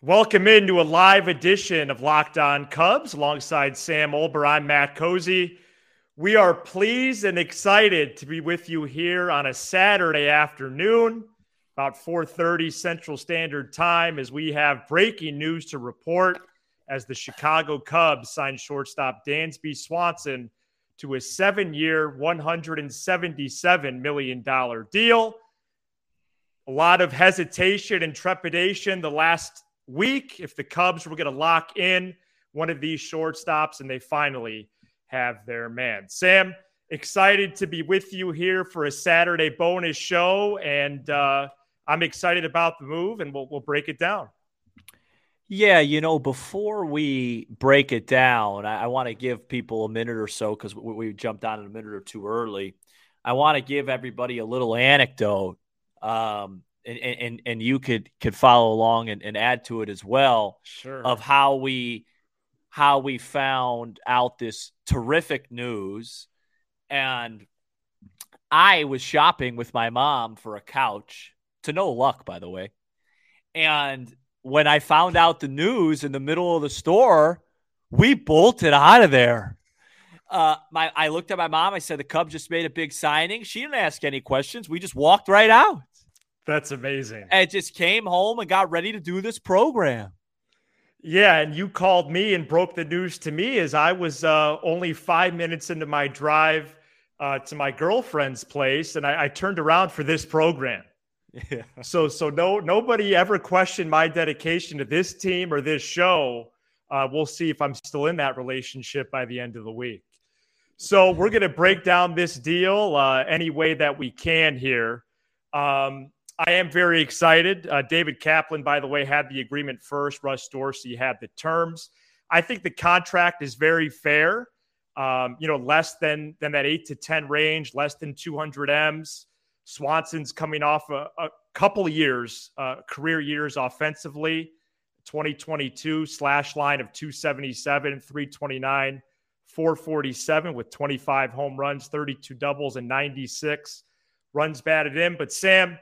Welcome into a live edition of Locked On Cubs alongside Sam Olber. I'm Matt Cozy. We are pleased and excited to be with you here on a Saturday afternoon, about 4:30 Central Standard Time, as we have breaking news to report as the Chicago Cubs signed shortstop Dansby Swanson to a seven-year, $177 million deal. A lot of hesitation and trepidation the last week if the Cubs were going to lock in one of these shortstops, and they finally have their man. Sam, excited to be with you here for a Saturday bonus show, and uh, I'm excited about the move, and we'll, we'll break it down. Yeah, you know, before we break it down, I, I want to give people a minute or so because we, we, jumped on in a minute or two early. I want to give everybody a little anecdote. Um, and, and and you could could follow along and, and add to it as well sure. of how we how we found out this terrific news and i was shopping with my mom for a couch to no luck by the way and when i found out the news in the middle of the store we bolted out of there uh, my I looked at my mom. I said the Cubs just made a big signing. She didn't ask any questions. We just walked right out. That's amazing. I just came home and got ready to do this program. Yeah, and you called me and broke the news to me as I was uh, only five minutes into my drive uh, to my girlfriend's place, and I, I turned around for this program. Yeah. So, so no, nobody ever questioned my dedication to this team or this show. Uh, we'll see if I'm still in that relationship by the end of the week. So, we're going to break down this deal uh, any way that we can here. Um, I am very excited. Uh, David Kaplan, by the way, had the agreement first. Russ Dorsey had the terms. I think the contract is very fair. Um, you know, less than than that eight to ten range, less than 200 M's. Swanson's coming off a, a couple of years, uh, career years offensively. 2022 slash line of 277, 329, 447 with 25 home runs, 32 doubles, and 96 runs batted in. But Sam,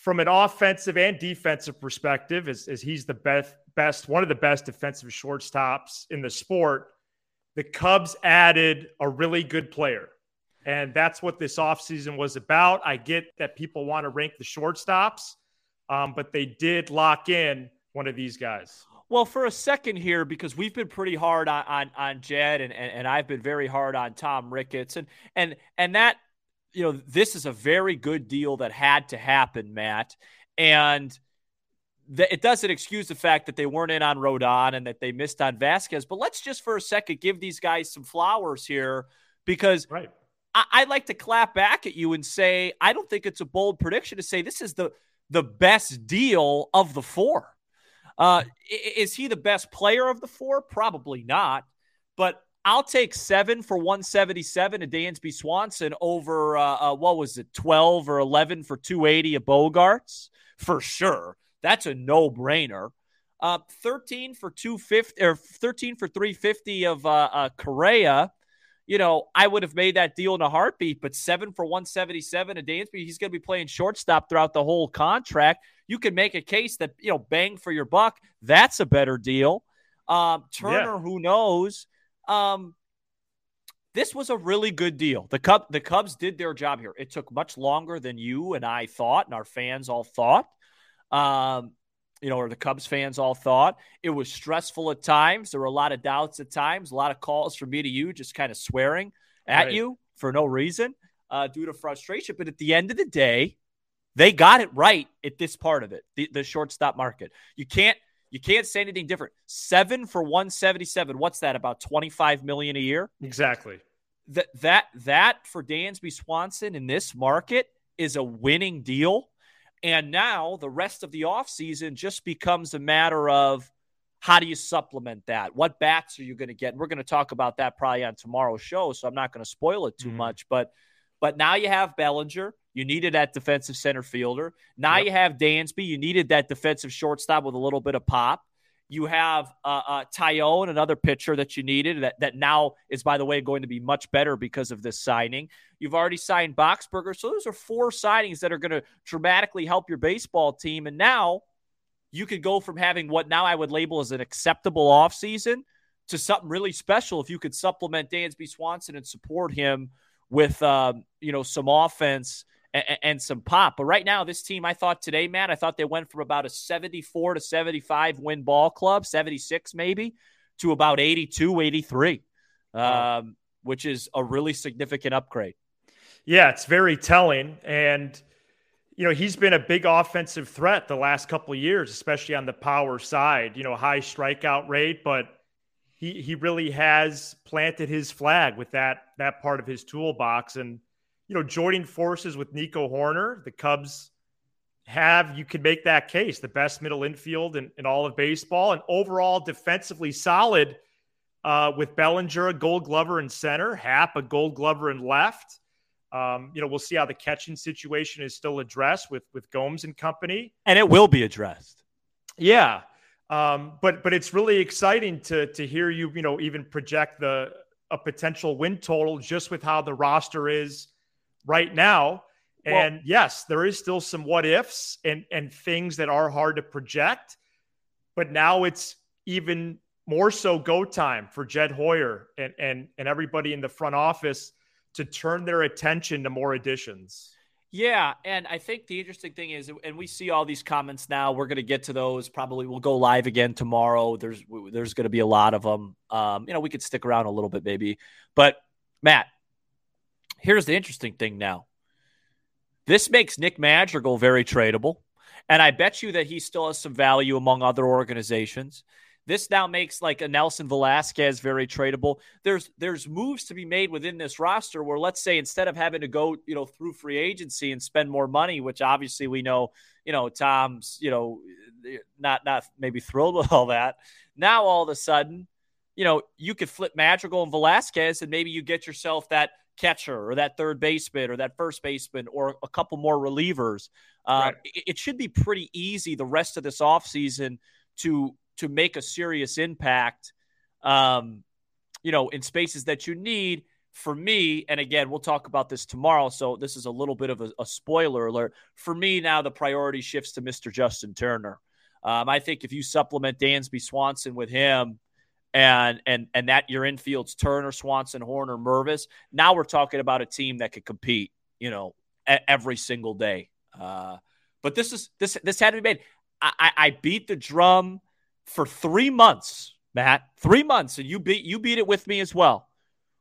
from an offensive and defensive perspective, as, as he's the best, best, one of the best defensive shortstops in the sport, the Cubs added a really good player. And that's what this offseason was about. I get that people want to rank the shortstops, um, but they did lock in one of these guys. Well, for a second here, because we've been pretty hard on on, on Jed and, and, and I've been very hard on Tom Ricketts. And and and that you know, this is a very good deal that had to happen, Matt. And th- it doesn't excuse the fact that they weren't in on Rodon and that they missed on Vasquez. But let's just for a second give these guys some flowers here because right. I- I'd like to clap back at you and say, I don't think it's a bold prediction to say this is the, the best deal of the four. Uh, is he the best player of the four? Probably not. But I'll take seven for 177 of Dansby Swanson over, uh, uh, what was it, 12 or 11 for 280 of Bogaerts? for sure. That's a no brainer. Uh, 13 for 250 or 13 for 350 of uh, uh, Correa. You know, I would have made that deal in a heartbeat, but seven for 177 of Dansby, he's going to be playing shortstop throughout the whole contract. You can make a case that, you know, bang for your buck, that's a better deal. Um, Turner, yeah. who knows? Um, this was a really good deal. The Cub, the Cubs did their job here. It took much longer than you and I thought, and our fans all thought. Um, you know, or the Cubs fans all thought. It was stressful at times. There were a lot of doubts at times, a lot of calls from me to you, just kind of swearing at right. you for no reason uh, due to frustration. But at the end of the day, they got it right at this part of it, the, the shortstop market. You can't you can't say anything different. Seven for 177. What's that? About 25 million a year? Exactly. That that that for Dansby Swanson in this market is a winning deal. And now the rest of the offseason just becomes a matter of how do you supplement that? What bats are you going to get? And we're going to talk about that probably on tomorrow's show, so I'm not going to spoil it too mm-hmm. much. But but now you have Bellinger. You needed that defensive center fielder. Now yep. you have Dansby. You needed that defensive shortstop with a little bit of pop. You have uh, uh, Taillon, another pitcher that you needed that, that now is, by the way, going to be much better because of this signing. You've already signed Boxberger. So those are four signings that are going to dramatically help your baseball team. And now you could go from having what now I would label as an acceptable offseason to something really special if you could supplement Dansby Swanson and support him with um, you know some offense and, and, some pop. But right now, this team, I thought today, Matt, I thought they went from about a 74 to 75 win ball club, 76 maybe, to about 82, 83, wow. um, which is a really significant upgrade. Yeah, it's very telling. And, you know, he's been a big offensive threat the last couple of years, especially on the power side, you know, high strikeout rate, but he he really has planted his flag with that that part of his toolbox. And, you know, joining forces with Nico Hoerner, the Cubs have, you could make that case, the best middle infield in, in all of baseball and overall defensively solid uh, with Bellinger, a gold glover in center, Happ, a gold glover in left. Um, you know, we'll see how the catching situation is still addressed with with Gomes and company, and it will be addressed. Yeah, um, but but it's really exciting to to hear you you know even project the a potential win total just with how the roster is right now. And well, yes, there is still some what ifs and and things that are hard to project, but now it's even more so go time for Jed Hoyer and and and everybody in the front office to turn their attention to more additions. Yeah, and I think the interesting thing is, and we see all these comments now. We're going to get to those. Probably we'll go live again tomorrow. There's there's going to be a lot of them. Um, you know, we could stick around a little bit maybe, but Matt, here's the interesting thing now. This makes Nick Madrigal very tradable, and I bet you that he still has some value among other organizations. This now makes like a Nelson Velazquez very tradable. There's there's moves to be made within this roster where let's say instead of having to go, you know, through free agency and spend more money, which obviously we know, you know, Tom's, you know, not not maybe thrilled with all that. Now all of a sudden, you know, you could flip Madrigal and Velasquez and maybe you get yourself that catcher or that third baseman or that first baseman or a couple more relievers. Uh, right. it, it, should be pretty easy the rest of this offseason to to make a serious impact, um, you know, in spaces that you need. For me, and again, we'll talk about this tomorrow. So this is a little bit of a, a spoiler alert. For me, now the priority shifts to Mr. Justin Turner. Um, I think if you supplement Dansby Swanson with him, and and and that your infield's Turner, Swanson, Hoerner, Mervis. Now we're talking about a team that could compete, you know, every single day. Uh, but this is this this had to be made. I, I beat the drum for three months, Matt, three months, and you beat you beat it with me as well.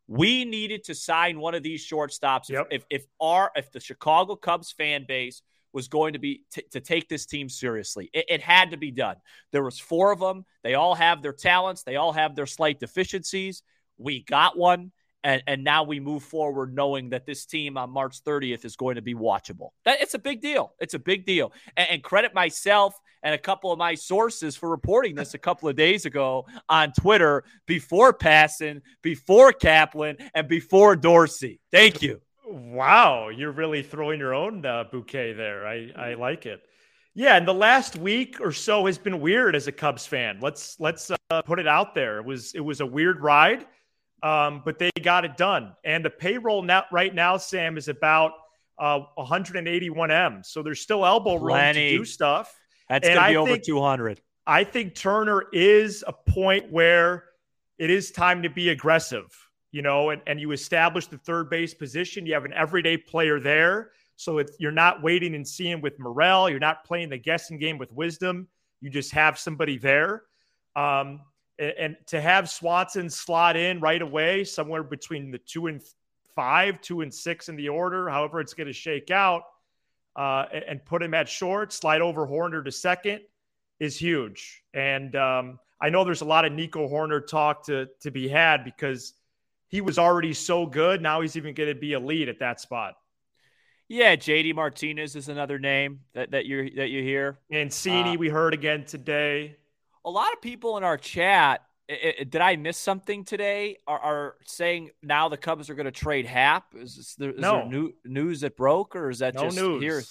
We needed to sign one of these shortstops. Yep. If if our if the Chicago Cubs fan base was going to be t- to take this team seriously, it, it had to be done. There was four of them. They all have their talents. They all have their slight deficiencies. We got one. And, and now we move forward knowing that this team on March 30th is going to be watchable. That, it's a big deal. It's a big deal. And, and credit myself and a couple of my sources for reporting this a couple of days ago on Twitter before Passan, before Kaplan, and before Dorsey. Thank you. Wow, you're really throwing your own uh, bouquet there. I, I like it. Yeah, and the last week or so has been weird as a Cubs fan. Let's let's uh, put it out there. It was it was a weird ride um, but they got it done. And the payroll now, right now, Sam, is about uh, 181 M. So there's still elbow room Plenty. to do stuff. That's going to be over 200. I think Turner is a point where it is time to be aggressive, you know, and, and you establish the third base position. You have an everyday player there. So you're not waiting and seeing with Morel. You're not playing the guessing game with Wisdom. You just have somebody there. Um, and to have Swanson slot in right away, somewhere between the two and five, two and six in the order, however it's going to shake out, uh, and put him at short, slide over Hoerner to second, is huge. And um, I know there's a lot of Nico Hoerner talk to to be had because he was already so good. Now he's even going to be a lead at that spot. Yeah, JD Martinez is another name that, that you that you hear. Mancini, uh, we heard again today a lot of people in our chat it, it, did I miss something today? Are, are, saying now the Cubs are going to trade Happ? Is, this, there, is no. there new, news that broke, or is that no just news. here?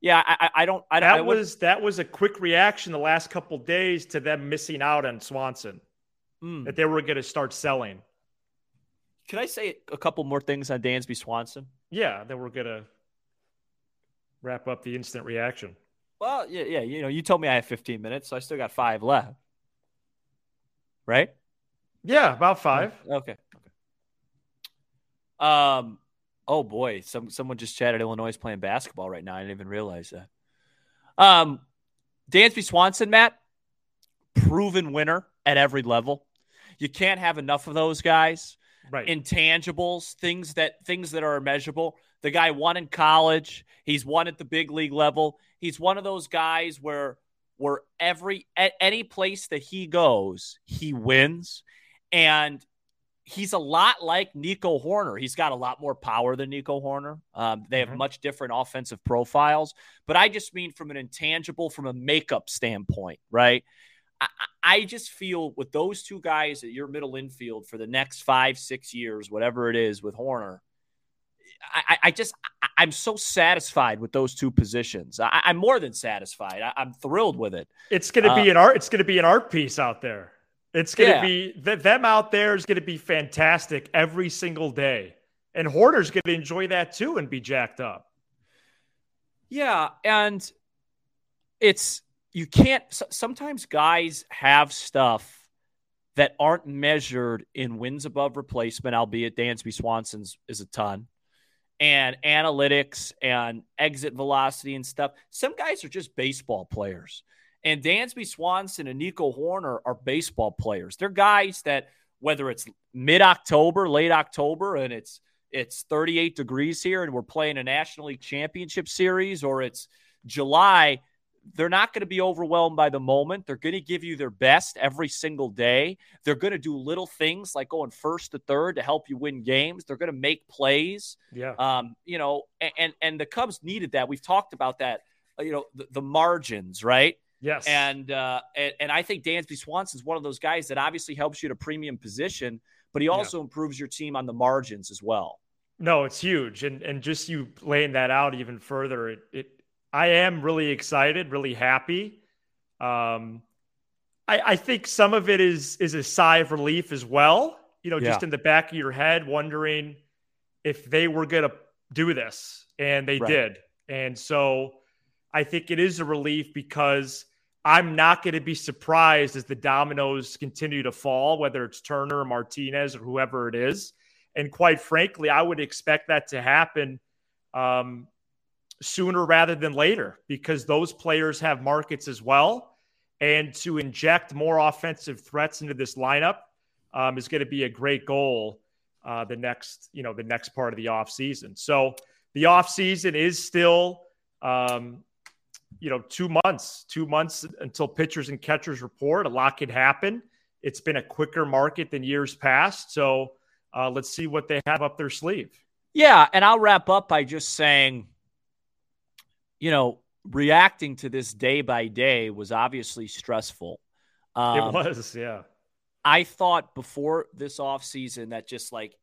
Yeah, I, I don't. I, that I was that was a quick reaction the last couple days to them missing out on Swanson, mm. that they were going to start selling. Can I say a couple more things on Dansby Swanson? Yeah, then we're going to wrap up the instant reaction. Well, yeah, yeah. You know, you told me I have 15 minutes, so I still got five left. Right? Yeah, about five. Okay. Okay. Um. Oh boy, some someone just chatted. Illinois is playing basketball right now. I didn't even realize that. Um, Dansby Swanson, Matt, proven winner at every level. You can't have enough of those guys. Right. Intangibles, things that things that are measurable. The guy won in college. He's won at the big league level. He's one of those guys where where every at any place that he goes, he wins. And he's a lot like Nico Hoerner. He's got a lot more power than Nico Hoerner. Um, they have mm-hmm. much different offensive profiles, but I just mean from an intangible, from a makeup standpoint, right? I, I just feel with those two guys at your middle infield for the next five, six years, whatever it is with Hoerner, I, I just I'm so satisfied with those two positions. I, am more than satisfied. I, am thrilled with it. It's going to be uh, an art. It's going to be an art piece out there. It's going to yeah. be th- them out there is going to be fantastic every single day, and Hoerner's going to enjoy that too and be jacked up. Yeah, and it's you can't. Sometimes guys have stuff that aren't measured in wins above replacement, albeit Dansby Swanson's is a ton and analytics and exit velocity and stuff. Some guys are just baseball players. And Dansby Swanson and Nico Hoerner are baseball players. They're guys that whether it's mid October, late October, and it's it's 38 degrees here and we're playing a National League Championship series, or it's July they're not going to be overwhelmed by the moment. They're going to give you their best every single day. They're going to do little things like going first to third to help you win games. They're going to make plays. Yeah. Um, you know, and and the Cubs needed that. We've talked about that. Uh, you know, the, the margins, right? Yes. And uh, and, and I think Dansby Swanson is one of those guys that obviously helps you at a premium position, but he also yeah. improves your team on the margins as well. No, it's huge, and and just you laying that out even further, it, it I am really excited, really happy. Um, I, I think some of it is is a sigh of relief as well. You know, yeah. just in the back of your head, wondering if they were going to do this, and they right. did. And so, I think it is a relief because I'm not going to be surprised as the dominoes continue to fall, whether it's Turner or Martinez or whoever it is. And quite frankly, I would expect that to happen um, sooner rather than later because those players have markets as well. And to inject more offensive threats into this lineup um, is going to be a great goal uh, the next, you know, the next part of the offseason. So the offseason is still, um, you know, two months, two months until pitchers and catchers report. A lot can happen. It's been a quicker market than years past. So uh, let's see what they have up their sleeve. Yeah. And I'll wrap up by just saying, you know, reacting to this day by day was obviously stressful. Um, it was, yeah. I thought before this offseason that just like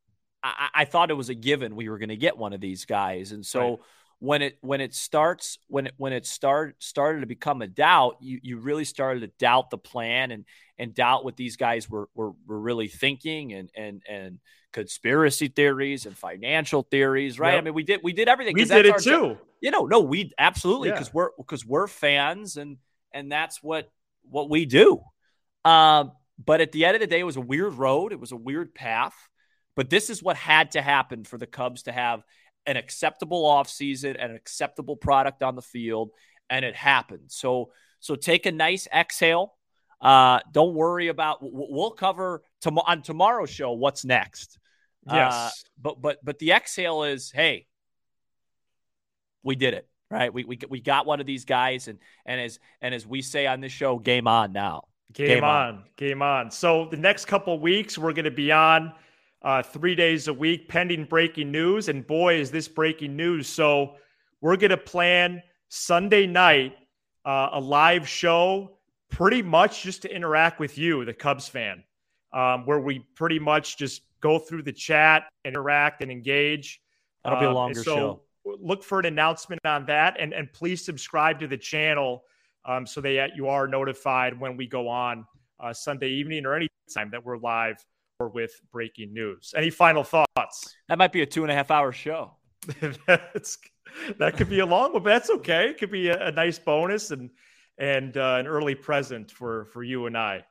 I, I, thought it was a given we were going to get one of these guys, and so right. when it when it starts when it when it start started to become a doubt, you you really started to doubt the plan and and doubt what these guys were were, were really thinking and and and conspiracy theories and financial theories, right? Yep. I mean, we did we did everything. We did it too. Job. You know, no, we absolutely because yeah. we're because we're fans and and that's what what we do. Um, but at the end of the day, it was a weird road. It was a weird path. But this is what had to happen for the Cubs to have an acceptable offseason and an acceptable product on the field, and it happened. So so take a nice exhale. Uh, don't worry about. We'll cover tom- on tomorrow's show what's next. Yes. Uh, but but but the exhale is, hey, we did it. Right. We, we we got one of these guys and and as and as we say on this show, game on now. Game, game on. on. Game on. So the next couple weeks we're going to be on uh, three days a week, pending breaking news. And boy, is this breaking news! So we're going to plan Sunday night uh, a live show, pretty much just to interact with you, the Cubs fan, um, where we pretty much just go through the chat, interact, and engage. That'll be a um, longer so show. Look for an announcement on that, and and please subscribe to the channel um, so that you are notified when we go on uh, Sunday evening or any time that we're live or with breaking news. Any final thoughts? That might be a two and a half hour show. That's that could be a long one, but that's okay. It could be a, a nice bonus and and uh, an early present for for you and I.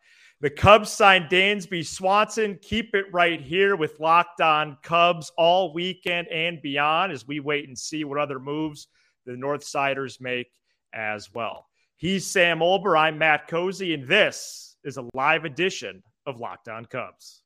The Cubs signed Dansby Swanson. Keep it right here with Locked On Cubs all weekend and beyond as we wait and see what other moves the North Siders make as well. He's Sam Olber. I'm Matt Cozy, and this is a live edition of Locked On Cubs.